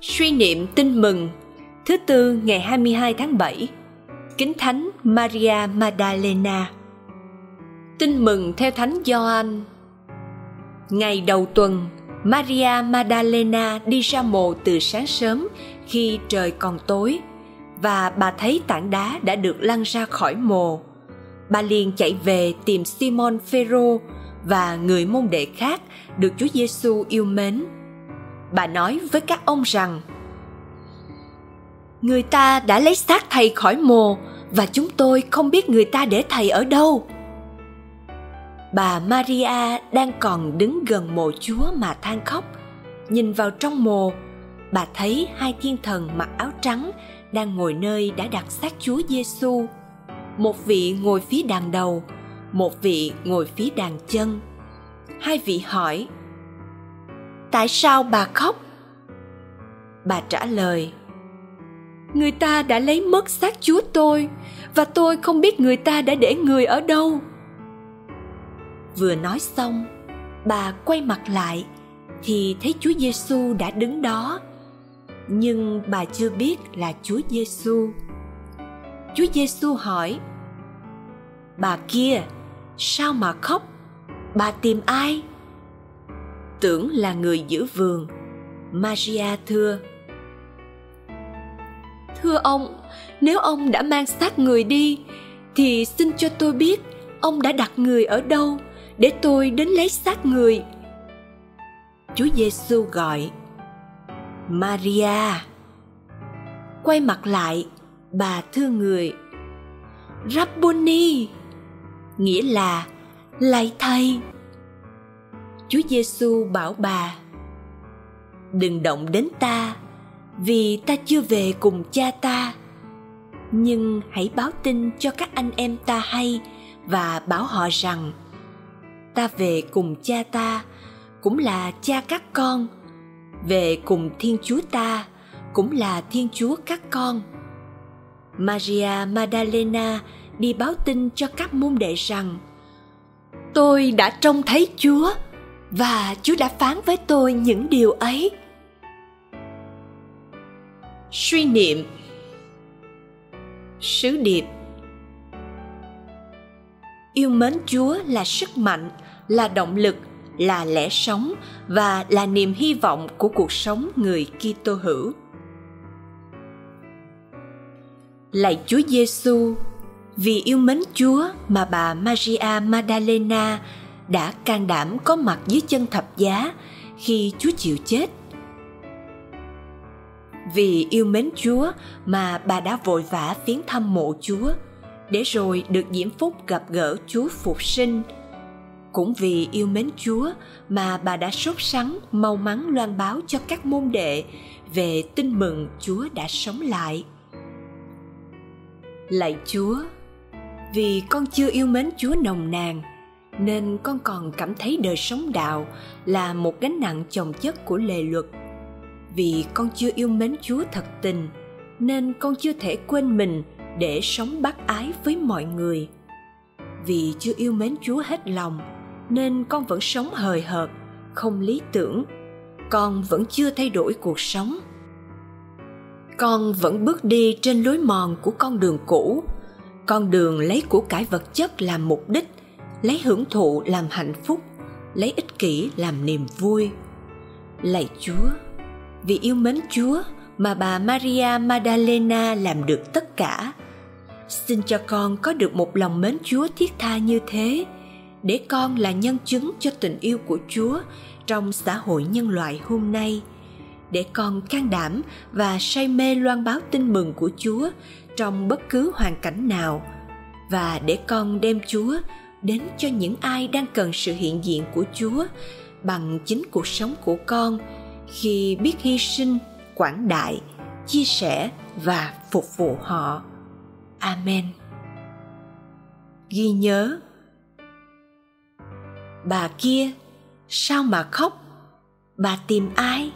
Suy niệm tin mừng Thứ tư ngày 22 tháng 7 Kính Thánh Maria Magdalena Tin mừng theo Thánh Gioan Ngày đầu tuần, Maria Magdalena đi ra mộ từ sáng sớm khi trời còn tối và bà thấy tảng đá đã được lăn ra khỏi mồ. Bà liền chạy về tìm Simon Phêrô và người môn đệ khác được Chúa Giêsu yêu mến. Bà nói với các ông rằng: Người ta đã lấy xác thầy khỏi mồ và chúng tôi không biết người ta để thầy ở đâu. Bà Maria đang còn đứng gần mộ Chúa mà than khóc. Nhìn vào trong mồ, bà thấy hai thiên thần mặc áo trắng đang ngồi nơi đã đặt xác Chúa Giêsu. Một vị ngồi phía đàn đầu, một vị ngồi phía đàn chân. Hai vị hỏi: Tại sao bà khóc? Bà trả lời: Người ta đã lấy mất xác Chúa tôi và tôi không biết người ta đã để người ở đâu. Vừa nói xong, bà quay mặt lại thì thấy Chúa Giêsu đã đứng đó nhưng bà chưa biết là Chúa Giêsu. Chúa Giêsu hỏi: "Bà kia, sao mà khóc? Bà tìm ai?" Tưởng là người giữ vườn. Maria thưa: "Thưa ông, nếu ông đã mang xác người đi thì xin cho tôi biết ông đã đặt người ở đâu để tôi đến lấy xác người." Chúa Giêsu gọi Maria quay mặt lại bà thưa người Rabboni nghĩa là lạy thầy Chúa Giêsu bảo bà, Đừng động đến ta, vì ta chưa về cùng cha ta. Nhưng hãy báo tin cho các anh em ta hay và bảo họ rằng, ta về cùng cha ta, cũng là cha các con. Về cùng thiên chúa ta, cũng là thiên chúa các con. Maria magdalena đi báo tin cho các môn đệ rằng, tôi đã trông thấy chúa và chúa đã phán với tôi những điều ấy. Suy niệm. Sứ điệp. Yêu mến chúa là sức mạnh là động lực là lẽ sống và là niềm hy vọng của cuộc sống người Kitô hữu. Lạy Chúa Giêsu, vì yêu mến Chúa mà bà Maria Magdalena đã can đảm có mặt dưới chân thập giá khi Chúa chịu chết. Vì yêu mến Chúa mà bà đã vội vã viếng thăm mộ Chúa, để rồi được diễm phúc gặp gỡ Chúa phục sinh – cũng vì yêu mến chúa mà bà đã sốt sắng, mau mắn loan báo cho các môn đệ về tin mừng chúa đã sống lại lạy chúa, vì con chưa yêu mến chúa nồng nàn nên con còn cảm thấy đời sống đạo là một gánh nặng chồng chất của lề luật. Vì con chưa yêu mến chúa thật tình, nên con chưa thể quên mình để sống bác ái với mọi người. Vì chưa yêu mến chúa hết lòng, nên con vẫn sống hời hợt, không lý tưởng. Con vẫn chưa thay đổi cuộc sống. Con vẫn bước đi trên lối mòn của con đường cũ. Con đường lấy của cải vật chất làm mục đích lấy hưởng thụ làm hạnh phúc, lấy ích kỷ làm niềm vui. Lạy chúa, vì yêu mến chúa mà bà maria magdalena làm được tất cả. Xin cho con có được một lòng mến chúa thiết tha như thế, để con là nhân chứng cho tình yêu của chúa trong xã hội nhân loại hôm nay, để con can đảm và say mê loan báo tin mừng của chúa trong bất cứ hoàn cảnh nào, và để con đem chúa đến cho những ai đang cần sự hiện diện của chúa bằng chính cuộc sống của con khi biết hy sinh, quảng đại, chia sẻ và phục vụ họ. Amen. Ghi nhớ, bà kia, sao mà khóc? Bà tìm ai?